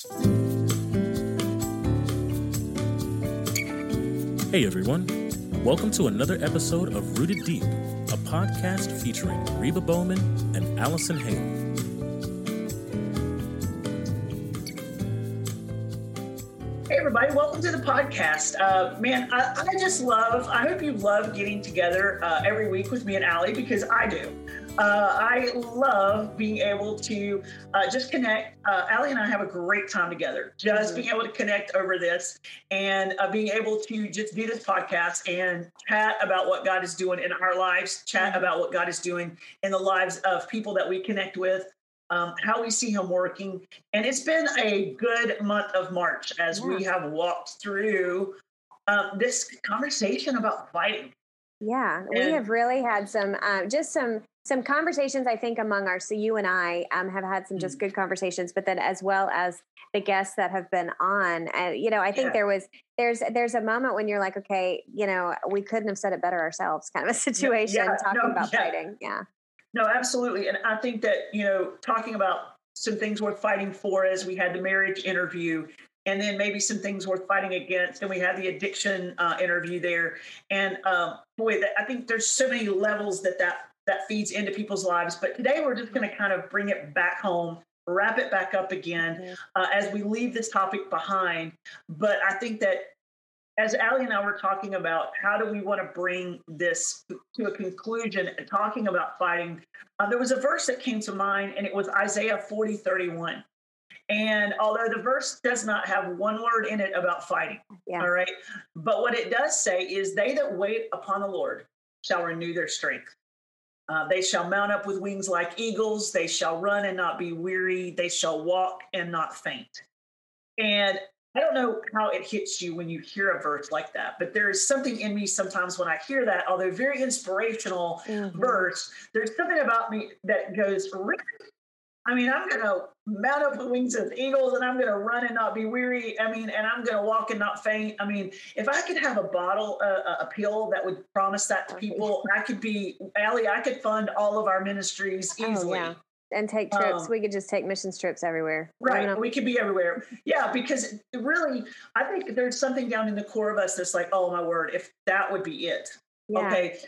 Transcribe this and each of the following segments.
Hey everyone, welcome to another episode of Rooted Deep, a podcast featuring Reba Bowman and Allison Hale. Hey, everybody, welcome to the podcast. Uh, man, I, I, just love, I hope you love getting together uh, every week with me and Allie because I do. Uh, I love being able to uh, just connect. Uh, Allie and I have a great time together, just mm-hmm. being able to connect over this and uh, being able to just do this podcast and chat about what God is doing in our lives, chat mm-hmm. about what God is doing in the lives of people that we connect with. Um, how we see him working. And it's been a good month of March as yeah. we have walked through um, this conversation about fighting. Yeah, and we have really had some, um, just some some conversations I think among our so you and I um, have had some just mm. good conversations, but then as well as the guests that have been on, uh, you know, I think yeah. there was there's there's a moment when you're like, okay, you know, we couldn't have said it better ourselves, kind of a situation yeah, talking no, about yeah. fighting, yeah. No, absolutely, and I think that you know talking about some things worth fighting for as we had the marriage interview and then maybe some things worth fighting against. And we had the addiction uh, interview there. And um, boy, I think there's so many levels that that that feeds into people's lives. But today we're just going to kind of bring it back home, wrap it back up again uh, as we leave this topic behind. But I think that as Allie and I were talking about how do we want to bring this to a conclusion, and talking about fighting, uh, there was a verse that came to mind, and it was Isaiah 40 31. And although the verse does not have one word in it about fighting, yeah. all right, but what it does say is, they that wait upon the Lord shall renew their strength. Uh, they shall mount up with wings like eagles. They shall run and not be weary. They shall walk and not faint. And I don't know how it hits you when you hear a verse like that, but there is something in me sometimes when I hear that, although very inspirational mm-hmm. verse, there's something about me that goes, really? I mean, I'm going to mount up the wings of eagles and I'm going to run and not be weary. I mean, and I'm going to walk and not faint. I mean, if I could have a bottle, uh, a pill that would promise that to people, I could be, Allie, I could fund all of our ministries easily. Oh, yeah. And take trips. Um, we could just take missions trips everywhere. Right. We could be everywhere. Yeah. Because really, I think there's something down in the core of us that's like, oh, my word, if that would be it. Yeah. Okay.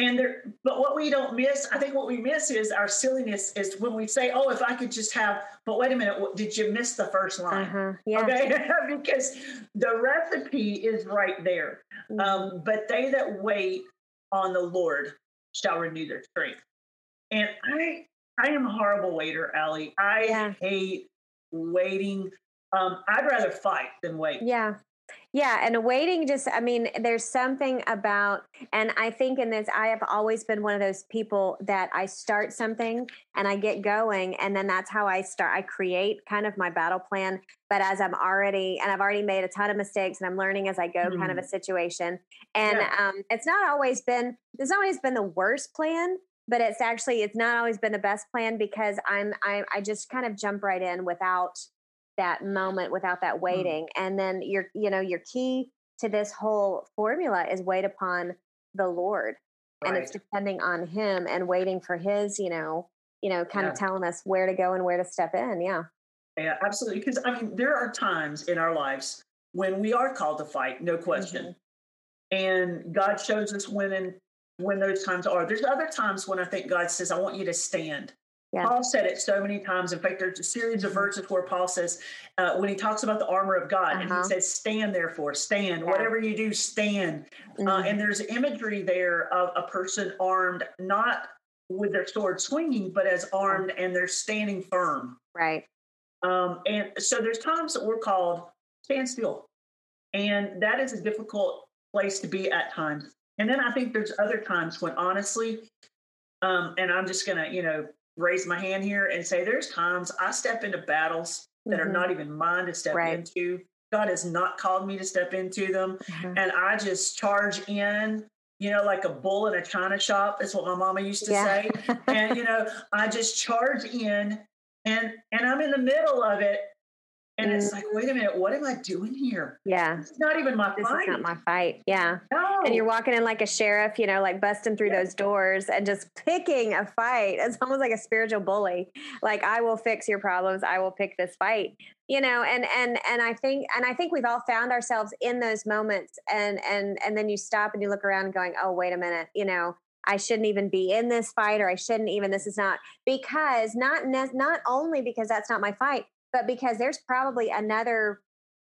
And there, but what we don't miss, I think what we miss is our silliness is when we say, "Oh, if I could just have," but wait a minute, did you miss the first line? Uh-huh. Yeah. Okay, because the recipe is right there. Mm-hmm. Um, but they that wait on the Lord shall renew their strength. And I, I am a horrible waiter, Allie. I yeah. hate waiting. Um, I'd rather fight than wait. Yeah, yeah, and waiting just, I mean, there's something about, and I think in this, I have always been one of those people that I start something and I get going, and then that's how I start. I create kind of my battle plan. But as I'm already, and I've already made a ton of mistakes and I'm learning as I go, mm-hmm. kind of a mm-hmm. situation. And yeah. um, it's not always been, it's always been the worst plan, but it's actually, it's not always been the best plan because I'm, I, I just kind of jump right in without that moment without that mm. waiting. Mm. And then your, you know, your key to this whole formula is wait upon the Lord. Right. And it's depending on him and waiting for his, you know, you know, kind yeah. of telling us where to go and where to step in. Yeah. Yeah, absolutely. Because I mean, there are times in our lives when we are called to fight, no question. Mm-hmm. And God shows us when and when those times are. There's other times when I think God says, I want you to stand. Yeah. Paul said it so many times. In fact, there's a series of verses where Paul says, uh, when he talks about the armor of God, uh-huh. and he uh-huh. says, Stand therefore, stand. Yeah. Whatever you do, stand. Uh, mm-hmm. Uh, and there's imagery there of a person armed, not with their sword swinging, but as armed and they're standing firm. Right. Um, and so there's times that we're called stand still. And that is a difficult place to be at times. And then I think there's other times when honestly, um, and I'm just gonna, you know, raise my hand here and say there's times I step into battles that mm-hmm. are not even mine to step right. into. God has not called me to step into them. Mm-hmm. And I just charge in, you know, like a bull in a china shop. Is what my mama used to yeah. say. and, you know, I just charge in and and I'm in the middle of it. And it's mm. like, wait a minute, what am I doing here? Yeah. It's not even my This fight. is not my fight. Yeah. no. And you're walking in like a sheriff, you know, like busting through those doors and just picking a fight. It's almost like a spiritual bully. Like I will fix your problems. I will pick this fight. You know, and and and I think and I think we've all found ourselves in those moments and and and then you stop and you look around going, "Oh, wait a minute, you know, I shouldn't even be in this fight or I shouldn't even this is not because not not only because that's not my fight, but because there's probably another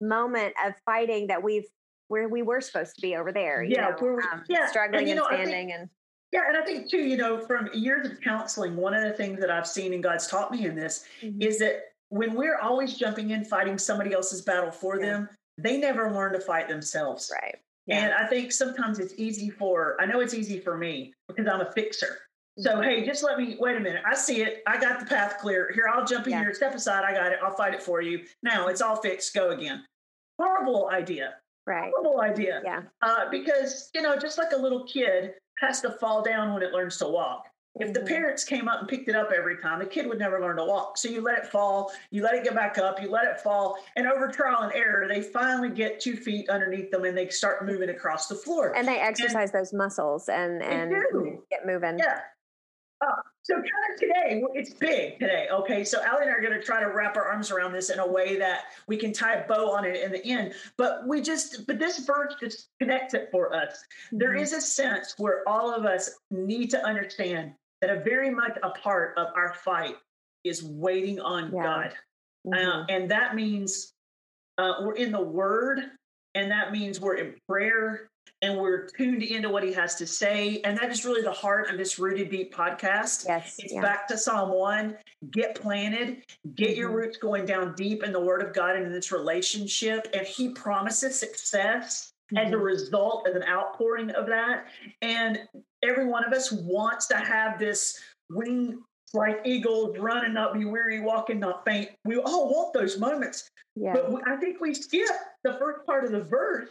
moment of fighting that we've where we were supposed to be over there. You Yeah, know, where we- um, yeah, and struggling you and know, I think- standing and Yeah, and I think too, you know, from years of counseling, one of the things that I've seen and God's taught me in this Mhm. is that when we're always jumping in fighting somebody else's battle for Yeah. them, they never learn to fight themselves. right. And I think sometimes it's easy for, I know it's easy for me because I'm a fixer. So, Mm-hmm. hey, just let me, wait a minute. I see it. I got the path clear. Here, I'll jump in Yeah. here. Step aside. I got it. I'll fight it for you. Now it's all fixed. Go again. Horrible idea. right. Horrible idea. Yeah. Uh, because, you know, just like a little kid has to fall down when it learns to walk. If the Mhm. parents came up and picked it up every time, the kid would never learn to walk. So you let it fall, you let it get back up, you let it fall, and over trial and error, they finally get two feet underneath them and they start moving across the floor. And they exercise those muscles and and get moving. yeah. Uh, so kind of today, it's big today. Okay, so Allie and I are going to try to wrap our arms around this in a way that we can tie a bow on it in the end. But we just, but this verse just connects it for us. There Mhm. is a sense where all of us need to understand that a very much a part of our fight is waiting on Yeah. God. Mhm. Uh, and that means uh, we're in the Word, and that means we're in prayer, and we're tuned into what He has to say. And that is really the heart of this Rooted Deep podcast. yes. It's yeah. back to Psalm 1. Get planted, get your Mhm. roots going down deep in the Word of God and in this relationship. And He promises success as a Mhm. result of an outpouring of that. And every one of us wants to have this wing like eagles, run and not be weary, walk and not faint. We all want those moments. Yeah. But I think we skip the first part of the verse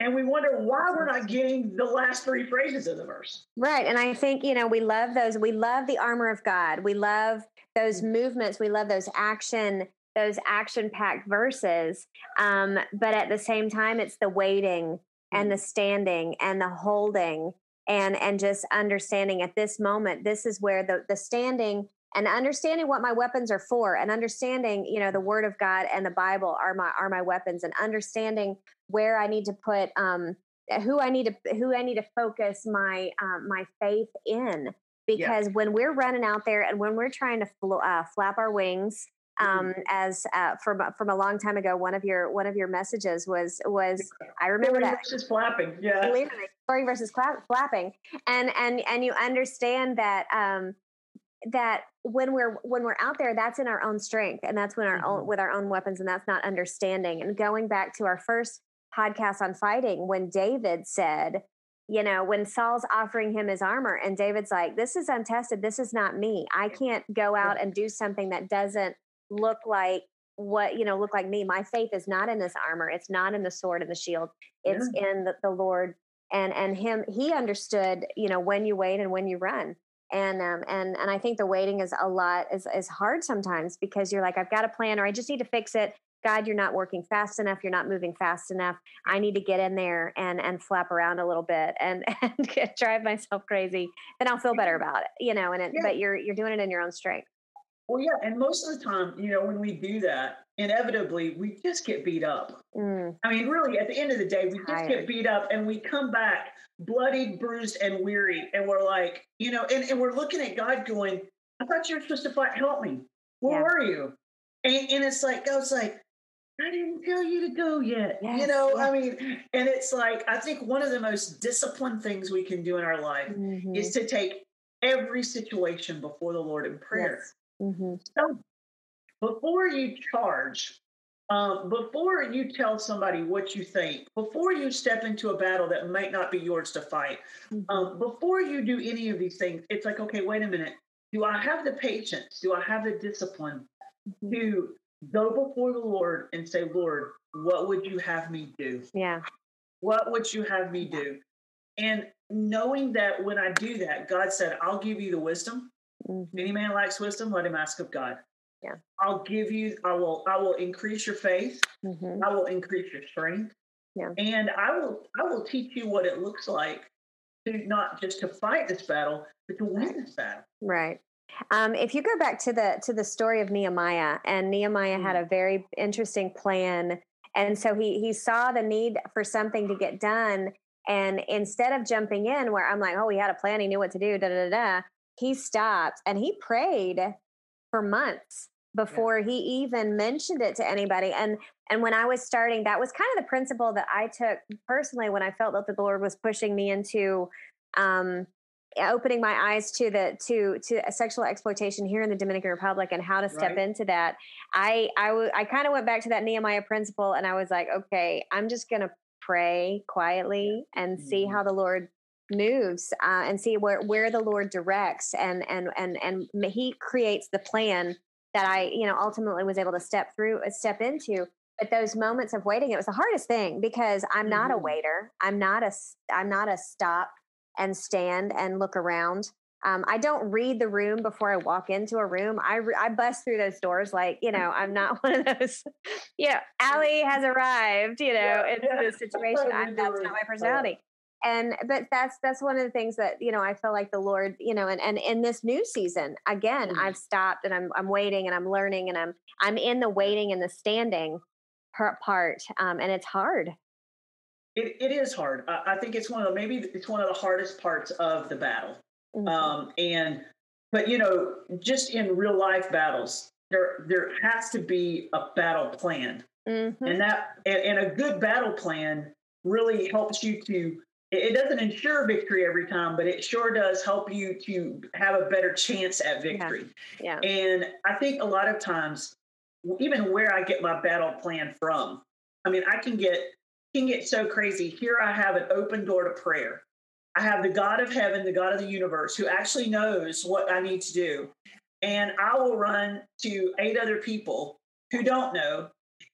and we wonder why we're not getting the last three phrases of the verse. Right. And I think, you know, we love those. We love the armor of God. We love those Mm. movements. We love those action, those action packed verses. Um, but at the same time, it's the waiting and the standing and the holding and and just understanding at this moment, this is where the the standing and understanding what my weapons are for and understanding, you know, the word of God and the Bible are my are my weapons and understanding where I need to put um who I need to who I need to focus my um, my faith in because when we're running out there and when we're trying to fl- uh, flap our wings um, as uh, from from a long time ago one of your one of your messages was was I remember that Just flapping. Yeah. literally versus clap, flapping and and and you understand that um that when we're when we're out there that's in our own strength and that's when our own Mhm. with our own weapons and that's not understanding and going back to our first podcast on fighting when david said you know when saul's offering him his armor and david's like this is untested. This is not me. I can't go out and do something that doesn't look like what you know look like me. My faith is not in this armor. It's not in the sword and the shield. It's in the, the lord. And and him he understood you know when you wait and when you run. And um and and i think the waiting is a lot is is hard sometimes because you're like i've got a plan or i just need to fix it god you're not working fast enough you're not moving fast enough i need to get in there and and flap around a little bit and and get, drive myself crazy then i'll feel better about it you know and it, Yeah. but you're you're doing it in your own strength Well, yeah. And most of the time, you know, when we do that, inevitably we just get beat up. Mm, I mean, really, at the end of the day, we just Tired. get beat up and we come back bloodied, bruised, and weary. And we're like, you know, and, and we're looking at God going, I thought you were supposed to fight, help me. Where Yeah. were you? And, and it's like, God's like, I didn't tell you to go yet. you know. I mean, and it's like, I think one of the most disciplined things we can do in our life mhm, is to take every situation before the Lord in prayer. yes, mhm, So before you charge, um, before you tell somebody what you think, before you step into a battle that might not be yours to fight, mhm. um, before you do any of these things, it's like, okay, wait a minute. Do I have the patience? Do I have the discipline Mhm. to go before the Lord and say, Lord, what would you have me do? yeah What would you have me do? And knowing that when I do that, God said, I'll give you the wisdom. mhm, If any man lacks wisdom, let him ask of God. Yeah. I'll give you. I will. I will increase your faith. Mhm. I will increase your strength. Yeah. And I will. I will teach you what it looks like to not just to fight this battle, but to win this battle. Right. Um, if you go back to the to the story of Nehemiah, and Nehemiah had a very interesting plan, and so he he saw the need for something to get done, and instead of jumping in, where I'm like, oh, he had a plan, he knew what to do, da da da, da he stopped and he prayed for months before he even mentioned it to anybody. And and when I was starting, that was kind of the principle that I took personally when I felt that the Lord was pushing me into. Um, opening my eyes to the to to a sexual exploitation here in the Dominican Republic and how to step Right. into that. I I w- I kind of went back to that Nehemiah principle and I was like, okay, I'm just gonna pray quietly and see Mhm. how the Lord moves uh, and see where where the Lord directs and and and and He creates the plan that I you know ultimately was able to step through uh, step into. But those moments of waiting, it was the hardest thing because I'm not a Mhm. waiter. I'm not a i'm not a stop and stand and look around. Um, I don't read the room before I walk into a room. I, re- I bust through those doors like, you know, I'm not one of those, yeah, Allie has arrived, you know, Yeah, into yeah. this situation. I, Read the that's not my personality. And, but that's, that's one of the things that, you know, I feel like the Lord, you know, and, and in this new season, again, Mm. I've stopped and I'm, I'm waiting and I'm learning and I'm, I'm in the waiting and the standing part. Um, and it's hard. It, it is hard. I, I think it's one of the, maybe it's one of the hardest parts of the battle. Mhm. Um, and but you know, just in real life battles, there there has to be a battle plan, Mhm. and that and, and a good battle plan really helps you to. It it doesn't ensure victory every time, but it sure does help you to have a better chance at victory. yeah. And I think a lot of times, even where I get my battle plan from, I mean, I can get can get so crazy. Here I have an open door to prayer. I have the God of heaven, the God of the universe, who actually knows what I need to do. And I will run to eight other people who don't know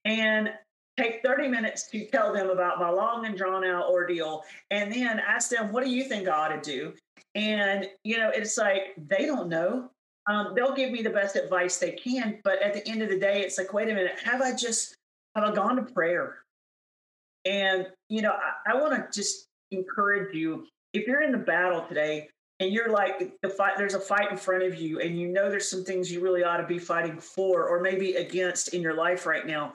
and take 30 minutes to tell them about my long and drawn out ordeal and then ask them, what do you think I ought to do? And, you know, it's like they don't know. Um, they'll give me the best advice they can. But at the end of the day, it's like, wait a minute, have I just, have I gone to prayer? And, you know, I, I want to just encourage you if you're in the battle today and you're like the fight there's a fight in front of you and you know there's some things you really ought to be fighting for or maybe against in your life right now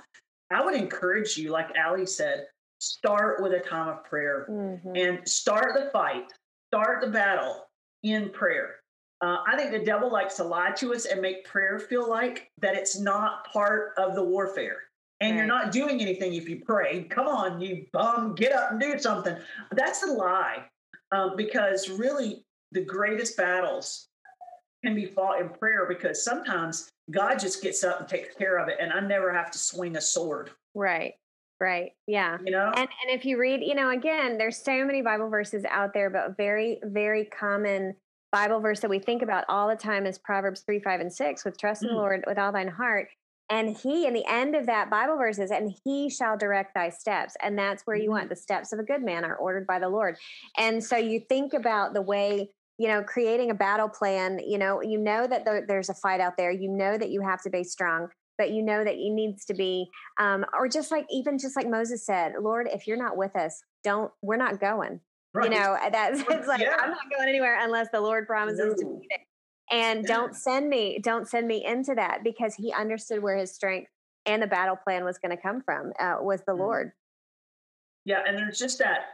i would encourage you like Allie said start with a time of prayer Mhm. and start the fight start the battle in prayer uh, i think the devil likes to lie to us and make prayer feel like that it's not part of the warfare and you're not doing anything if you pray come on you bum get up and do something that's a lie um, because really the greatest battles can be fought in prayer because sometimes God just gets up and takes care of it, and I never have to swing a sword. Right. Right. Yeah. You know, And and if you read, you know, again, there's so many Bible verses out there, but very, very common Bible verse that we think about all the time is Proverbs 3, 5, and 6 with trust in the Mm. Lord with all thine heart. And he, in the end of that Bible verses, and he shall direct thy steps. And that's where you want the steps of a good man are ordered by the Lord. And so you think about the way, you know, creating a battle plan, you know, you know that there, there's a fight out there, you know that you have to be strong, but you know that he needs to be, um, or just like, even just like Moses said, Lord, if you're not with us, don't, we're not going. right? You know, that's it's like Yeah. I'm not going anywhere unless the Lord promises to No. be there. And Yeah. don't send me, don't send me into that because he understood where his strength and the battle plan was going to come from uh, was the Mhm. Lord. Yeah, and there's just that.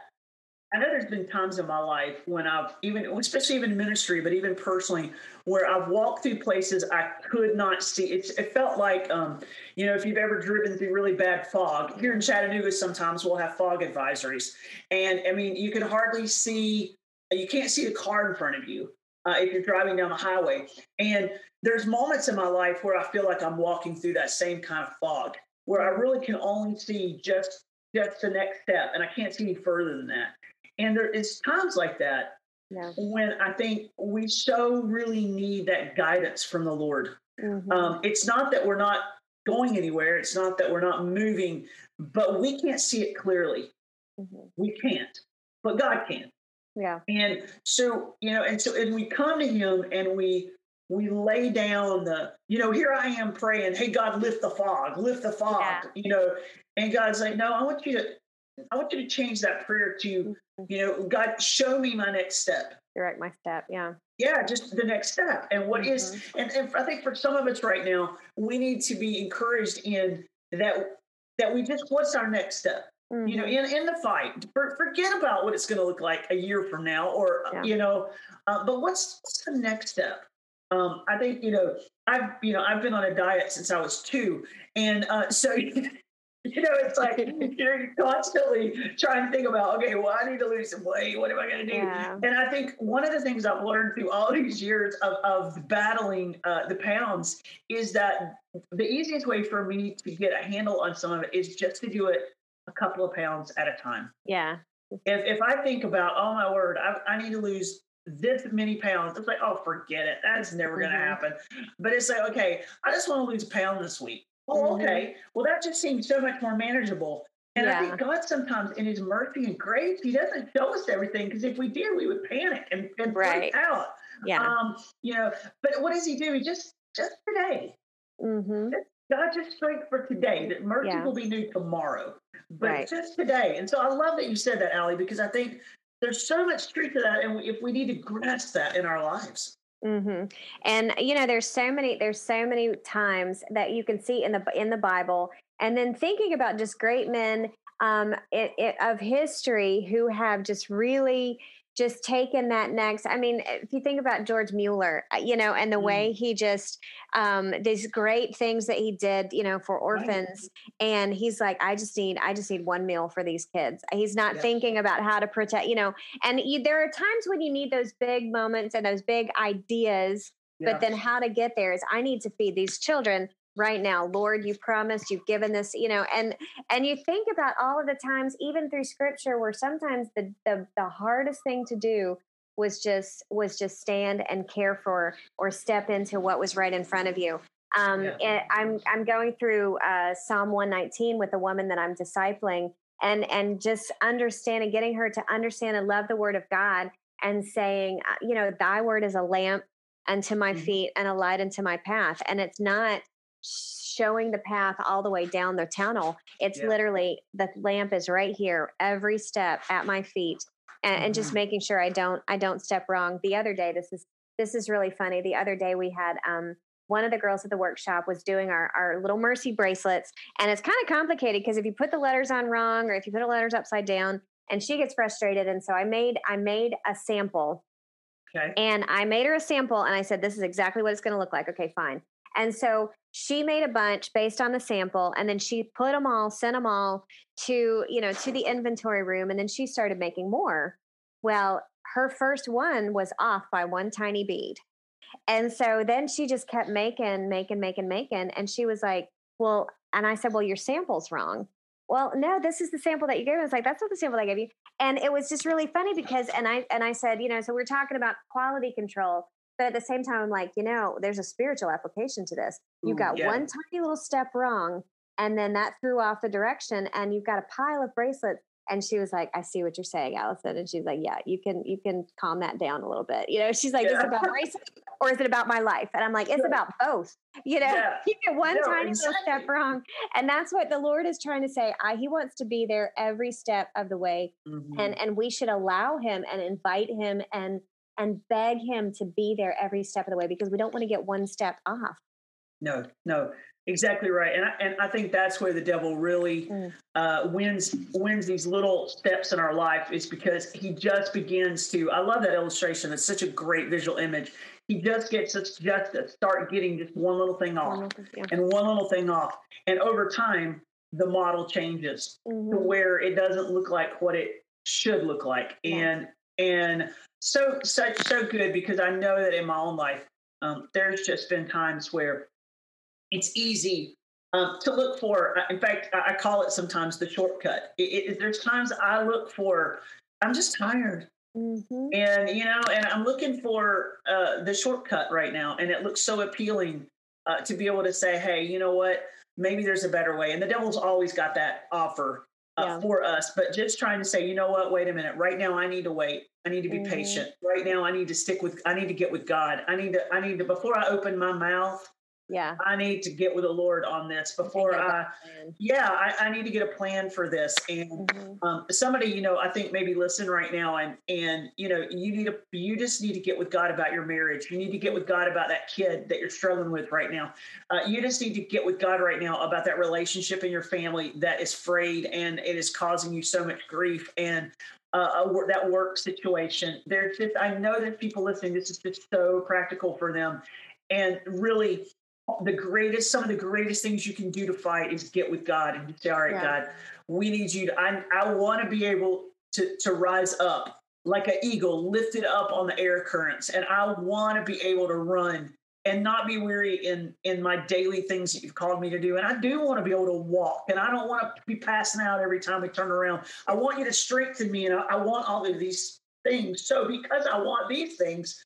I know there's been times in my life when I've even, especially even in ministry, but even personally, where I've walked through places I could not see. It's, it felt like, um, you know, if you've ever driven through really bad fog, here in Chattanooga, sometimes we'll have fog advisories, and I mean, you can hardly see, you can't see the car in front of you uh, if you're driving down the highway. And there's moments in my life where I feel like I'm walking through that same kind of fog, where I really can only see just just the next step, and I can't see any further than that. And there is times like that Yeah. when I think we so really need that guidance from the Lord. Mhm. Um, it's not that we're not going anywhere, it's not that we're not moving, but we can't see it clearly. Mhm. We can't, but God can. Yeah. And so, you know, and so, and we come to Him and we we lay down the, you know, here I am praying, hey God, lift the fog, lift the fog, Yeah. you know, and God's like, no, I want you to, I want you to change that prayer to, Mm-hmm. you know, God, show me my next step. Direct my step. Yeah. Yeah, just the next step. And what is Mm-hmm. and, and I think for some of us right now, we need to be encouraged in that that we just what's our next step? You know, Mhm. in, in the fight, for, forget about what it's going to look like a year from now, or Yeah. you know, uh, but what's, what's the next step? Um, I think you know, I've you know, I've been on a diet since I was two, and uh, so you know, it's like you're constantly trying to think about, okay, well, I need to lose some weight. What am I going to do? Yeah. And I think one of the things I've learned through all these years of, of battling uh, the pounds is that the easiest way for me to get a handle on some of it is just to do it a couple of pounds at a time. Yeah. If, if I think about, oh my word, I, I need to lose this many pounds, it's like, oh, forget it. That's never going to Mhm. happen. But it's like, okay, I just want to lose a pound this week. Oh, Mhm. okay. Well, that just seems so much more manageable. And I think God sometimes, in His mercy and grace, He doesn't show us everything because if we did, we would panic and, and Right. freak out. Yeah. Um, you know, but what does He do? He just just today. Mm-hmm. God just strength for today. That mercy Yeah. will be new tomorrow, but Right. just today. And so I love that you said that, Allie, because I think there's so much truth to that, and if we need to grasp that in our lives. hmm And you know, there's so many, there's so many times that you can see in the in the Bible, and then thinking about just great men um, it, it, of history who have just really just taking that next. I mean, if you think about George Mueller, uh, you know, and the Mm. way he just um, these great things that he did, you know, for Right. orphans, and he's like, I just need, I just need one meal for these kids. He's not Yeah. thinking about how to protect, you know, and you, there are times when you need those big moments and those big ideas Yeah. but then how to get there is i need to feed these children right now lord you promised you've given this you know and and you think about all of the times even through scripture where sometimes the the, the hardest thing to do was just was just stand and care for or step into what was right in front of you um Yeah. and i'm i'm going through uh psalm 119 with a woman that i'm discipling and and just understanding getting her to understand and love the word of god and saying uh, you know thy word is a lamp unto my Mhm. feet and a light unto my path and it's not showing the path all the way down the tunnel it's Yeah. literally the lamp is right here every step at my feet and, and just Mhm. making sure i don't i don't step wrong the other day this is this is really funny the other day we had um one of the girls at the workshop was doing our, our little mercy bracelets and it's kind of complicated because if you put the letters on wrong or if you put the letters upside down and she gets frustrated and so i made i made a sample okay. and I made her a sample and I said, this is exactly what it's going to look like. Okay, fine. And so she made a bunch based on the sample and then she put them all, sent them all to, you know, to the inventory room. And then she started making more. Well, her first one was off by one tiny bead. And so then she just kept making, making, making, making. And she was like, well, and I said, well, your sample's wrong. Well, no, this is the sample that you gave me. I was like, that's not the sample I gave you and it was just really funny because and i and i said you know so we're talking about quality control but at the same time i'm like you know there's a spiritual application to this. You got yeah. one tiny little step wrong and then that threw off the direction and you've got a pile of bracelets. And she was like i see what you're saying allison. And she's like yeah you can you can calm that down a little bit. You know she's like is it about bracelets or is it about my life? And i'm like it's Yeah. about both. You know Yeah. you get one No, tiny little step wrong and that's what the lord is trying to say. I, he wants to be there every step of the way Mhm. and and we should allow him and invite him and and beg him to be there every step of the way because we don't want to get one step off No, no, exactly right. And I, and I think that's where the devil really Mm. uh, wins wins these little steps in our life is because he just begins to. I love that illustration. It's such a great visual image. He just gets us just to start getting just one little thing off Yeah. and one little thing off, and over time the model changes to Mhm. where it doesn't look like what it should look like Yeah. and and so so so good because i know that in my own life um, there's just been times where it's easy um, to look for uh, in fact i, I call it sometimes the shortcut. It, it, there's times i look for i'm just tired. Mhm. and you know and i'm looking for uh, the shortcut right now and it looks so appealing uh, to be able to say hey you know what? Maybe there's a better way. And the devil's always got that offer Yeah. for us but just trying to say you know what wait a minute right now i need to wait I need to be mm-hmm. patient. Right now, I need to stick with. I need to get with God. I need to. I need to. Before I open my mouth, yeah i need to get with the lord on this before i yeah I, I, need to get a plan for this and mm-hmm. um, somebody you know i think maybe listen right now and and you know you need to you just need to get with god about your marriage you need to get with god about that kid that you're struggling with right now uh, you just need to get with god right now about that relationship in your family that is frayed and it is causing you so much grief and uh, a, that work situation. There's just, I know that people listening, this is just so practical for them. And really, the greatest, some of the greatest things you can do to fight is get with God and say, all right, yeah. God, we need you to, I, I want to be able to, to rise up like an eagle lifted up on the air currents. And I want to be able to run and not be weary in in my daily things that you've called me to do. And I do want to be able to walk, and I don't want to be passing out every time we turn around. I want you to strengthen me, and I, I want all of these things. So because I want these things,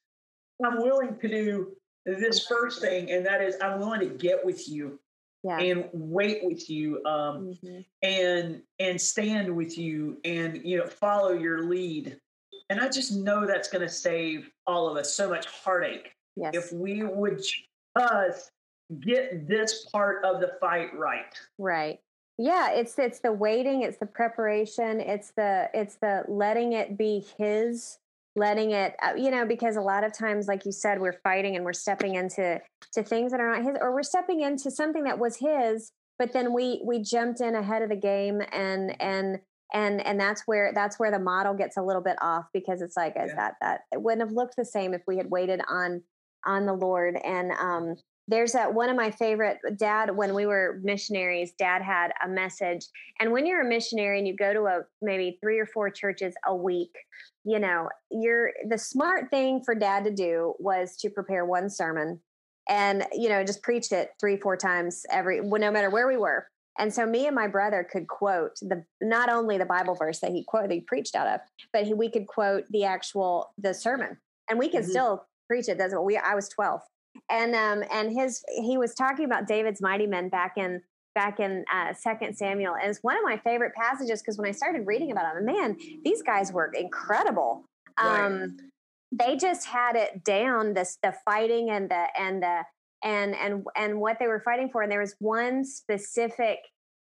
I'm willing to do this first thing, and that is I'm willing to get with you yeah. and wait with you um, mm-hmm. and and stand with you and you know follow your lead and i just know that's going to save all of us so much heartache yes. if we would just get this part of the fight right right yeah it's it's the waiting it's the preparation it's the it's the letting it be his letting it uh, you know because a lot of times like you said we're fighting and we're stepping into to things that are not his or we're stepping into something that was his but then we we jumped in ahead of the game and and and and that's where that's where the model gets a little bit off because it's like is that that it wouldn't have looked the same if we had waited on on the lord. And um there's that one of my favorite dad when we were missionaries dad had a message and when you're a missionary and you go to a maybe three or four churches a week you know, you're the smart thing for dad to do was to prepare one sermon and, you know, just preach it three, four times every, no matter where we were. And so me and my brother could quote the not only the Bible verse that he quoted, he preached out of, but he, we could quote the actual the sermon, and we can mm-hmm. still preach it. Doesn't we? I was twelve, and um and his he was talking about David's mighty men back in back in uh, Second Samuel, and it's one of my favorite passages because when I started reading about them, man, these guys were incredible. Right. Um, they just had it down. This the fighting and the and the and and and what they were fighting for. And there was one specific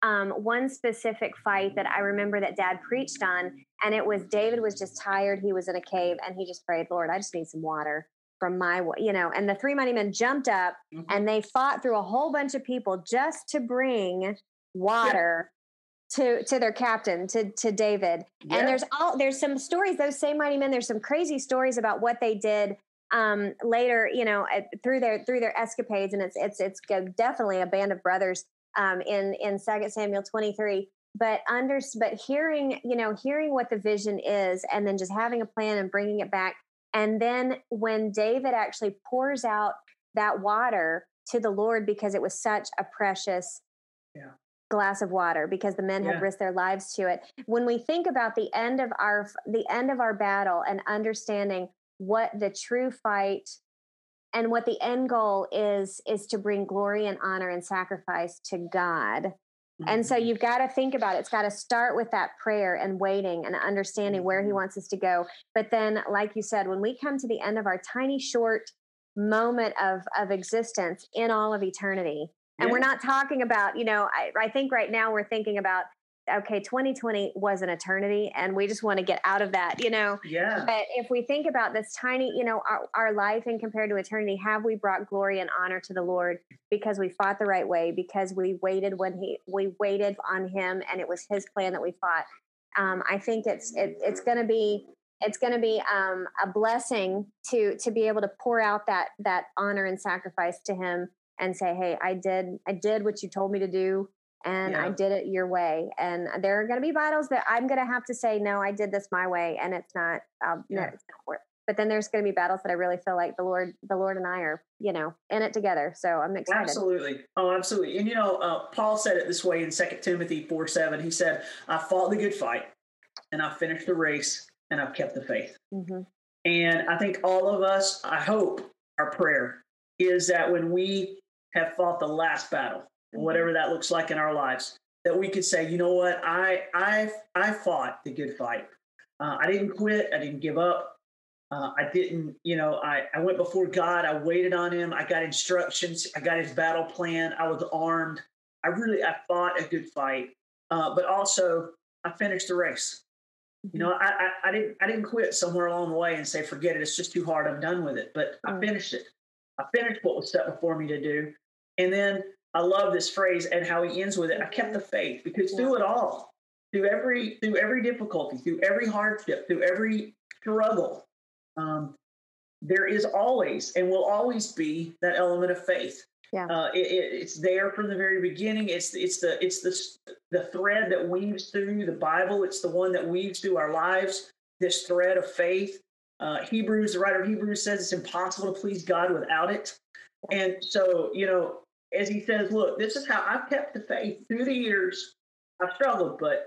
um, one specific fight that I remember that Dad preached on, and it was David was just tired. He was in a cave, and he just prayed, "Lord, I just need some water." From my you know and the three mighty men jumped up mm-hmm. and they fought through a whole bunch of people just to bring water yeah. to to their captain to to david yeah. and there's all there's some stories those same mighty men there's some crazy stories about what they did um later you know through their through their escapades and it's it's it's definitely a band of brothers um in in second samuel 23 but under but hearing you know hearing what the vision is and then just having a plan and bringing it back and then when David actually pours out that water to the Lord because it was such a precious yeah. glass of water because the men yeah. had risked their lives to it. When we think about the end of our the end of our battle and understanding what the true fight and what the end goal is is to bring glory and honor and sacrifice to God and so mm-hmm. you've got to think about it. It's got to start with that prayer and waiting and understanding where he mm-hmm. wants us to go. But then, like you said, when we come to the end of our tiny, short moment of, of existence in all of eternity, and yeah. we're not talking about, you know, I, I think right now we're thinking about okay, 2020 was an eternity and we just want to get out of that, you know? Yeah. But if we think about this tiny, you know, our, our life and compared to eternity, have we brought glory and honor to the Lord because we fought the right way, because we waited when he, we waited on him and it was his plan that we fought. Um, I think it's, it, it's going to be, it's going to be um, a blessing to, to be able to pour out that, that honor and sacrifice to him and say, Hey, I did, I did what you told me to do and yeah. I did it your way. And there are going to be battles that I'm going to have to say, no, I did this my way, and it's not. Um, yeah. no, it's not worth. But then there's going to be battles that I really feel like the Lord, the Lord and I are, you know, in it together. So I'm excited. Absolutely. Oh, absolutely. And you know, uh, Paul said it this way in Second Timothy four seven. He said, "I fought the good fight, and I finished the race, and I've kept the faith." Mm-hmm. And I think all of us, I hope, our prayer is that when we have fought the last battle, mm-hmm. whatever that looks like in our lives, that we could say, you know what, I I I fought the good fight. Uh, I didn't quit. I didn't give up. Uh, I didn't, you know, I, I went before God. I waited on him. I got instructions. I got his battle plan. I was armed. I really, I fought a good fight. Uh, but also, I finished the race. You know, I, I, I, didn't I didn't quit somewhere along the way and say, forget it, it's just too hard, I'm done with it. But I finished it. I finished what was set before me to do. And then I love this phrase and how he ends with it. I kept the faith because through it all, through every through every difficulty, through every hardship, through every struggle, um, there is always and will always be that element of faith. Yeah. Uh, it, it, it's there from the very beginning. It's it's the it's the the thread that weaves through the Bible. It's the one that weaves through our lives. This thread of faith. Uh, Hebrews, the writer of Hebrews says it's impossible to please God without it. And so, you know, as he says, look, this is how I've kept the faith through the years. I've struggled, but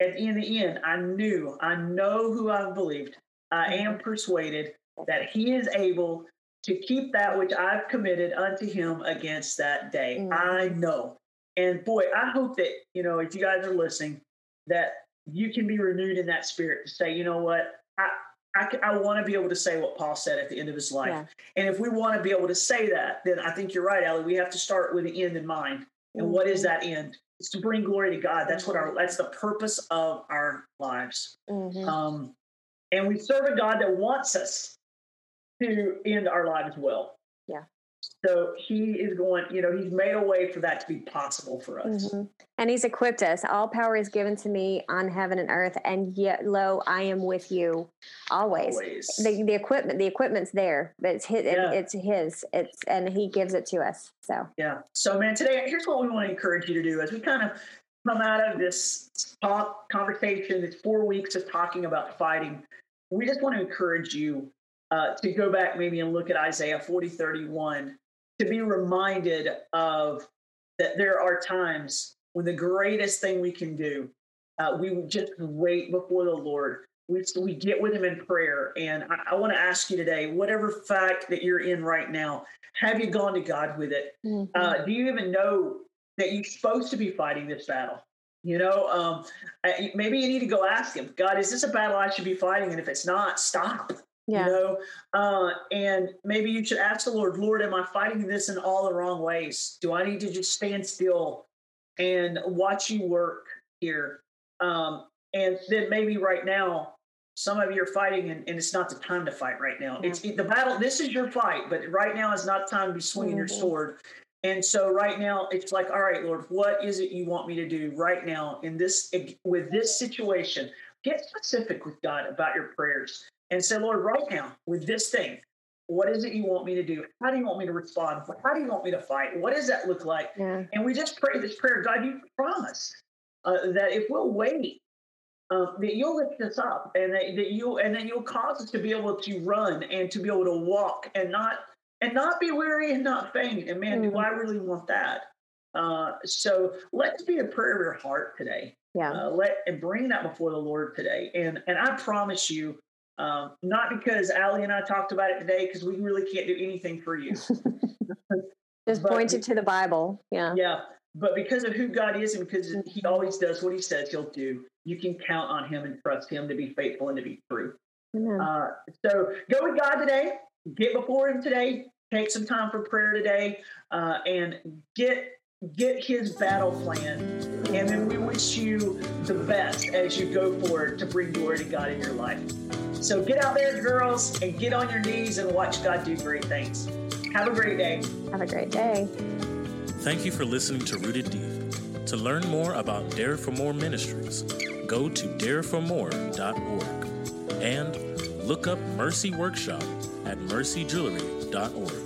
at the, in the end, I knew, I know who I've believed. I am mm-hmm. persuaded that he is able to keep that which I've committed unto him against that day. Mm-hmm. I know. And boy, I hope that, you know, if you guys are listening, that you can be renewed in that spirit to say, you know what, I, I, I want to be able to say what Paul said at the end of his life. Yeah. And if we want to be able to say that, then I think you're right, Allie. We have to start with the end in mind. And mm-hmm. what is mm-hmm. that end? It's to bring glory to God. That's what our that's the purpose of our lives. Mm-hmm. Um, and we serve a God that wants us to end our lives well. Yeah. So he is going, you know, he's made a way for that to be possible for us. Mm-hmm. And he's equipped us. All power is given to me on heaven and earth, and yet lo, I am with you always. always. The, the equipment, the equipment's there, but it's his, yeah. it's his. It's and he gives it to us. So yeah. So man, today here's what we want to encourage you to do as we kind of come out of this talk conversation, it's four weeks of talking about fighting. We just want to encourage you uh, to go back maybe and look at Isaiah 40, 31, to be reminded of that there are times when the greatest thing we can do, uh, we just wait before the Lord. We, we get with Him in prayer. And I, I want to ask you today whatever fact that you're in right now, have you gone to God with it? Mm-hmm. Uh, do you even know that you're supposed to be fighting this battle? You know, um, maybe you need to go ask Him, God, is this a battle I should be fighting? And if it's not, stop. Yeah. You know, uh, and maybe you should ask the Lord, Lord, am I fighting this in all the wrong ways? Do I need to just stand still and watch you work here? Um, and then maybe right now, some of you are fighting and, and it's not the time to fight right now. Yeah. It's it, the battle. This is your fight, but right now is not time to be swinging mm-hmm. your sword. And so right now it's like, all right, Lord, what is it you want me to do right now in this with this situation? Get specific with God about your prayers and say, Lord, right now with this thing, what is it you want me to do? How do you want me to respond? How do you want me to fight? What does that look like? Yeah. And we just pray this prayer, God, you promise uh, that if we'll wait, uh, that you'll lift us up, and that, that you and then you'll cause us to be able to run and to be able to walk and not and not be weary and not faint. And man, mm do I really want that? Uh, so let's be a prayer of your heart today. Yeah. Uh, let and bring that before the Lord today. And and I promise you, um, not because Allie and I talked about it today, because we really can't do anything for you. Just pointed to the Bible. Yeah. Yeah. But because of who God is and because He always does what He says He'll do, you can count on Him and trust Him to be faithful and to be true. Uh, so go with God today. Get before Him today. Take some time for prayer today, uh, and get get His battle plan. And then we wish you the best as you go forward to bring glory to God in your life. So get out there, girls, and get on your knees and watch God do great things. Have a great day. Have a great day. Thank you for listening to Rooted Deep. To learn more about Dare for More Ministries, go to dareformore.org and look up Mercy Workshop at mercyjewelry.org.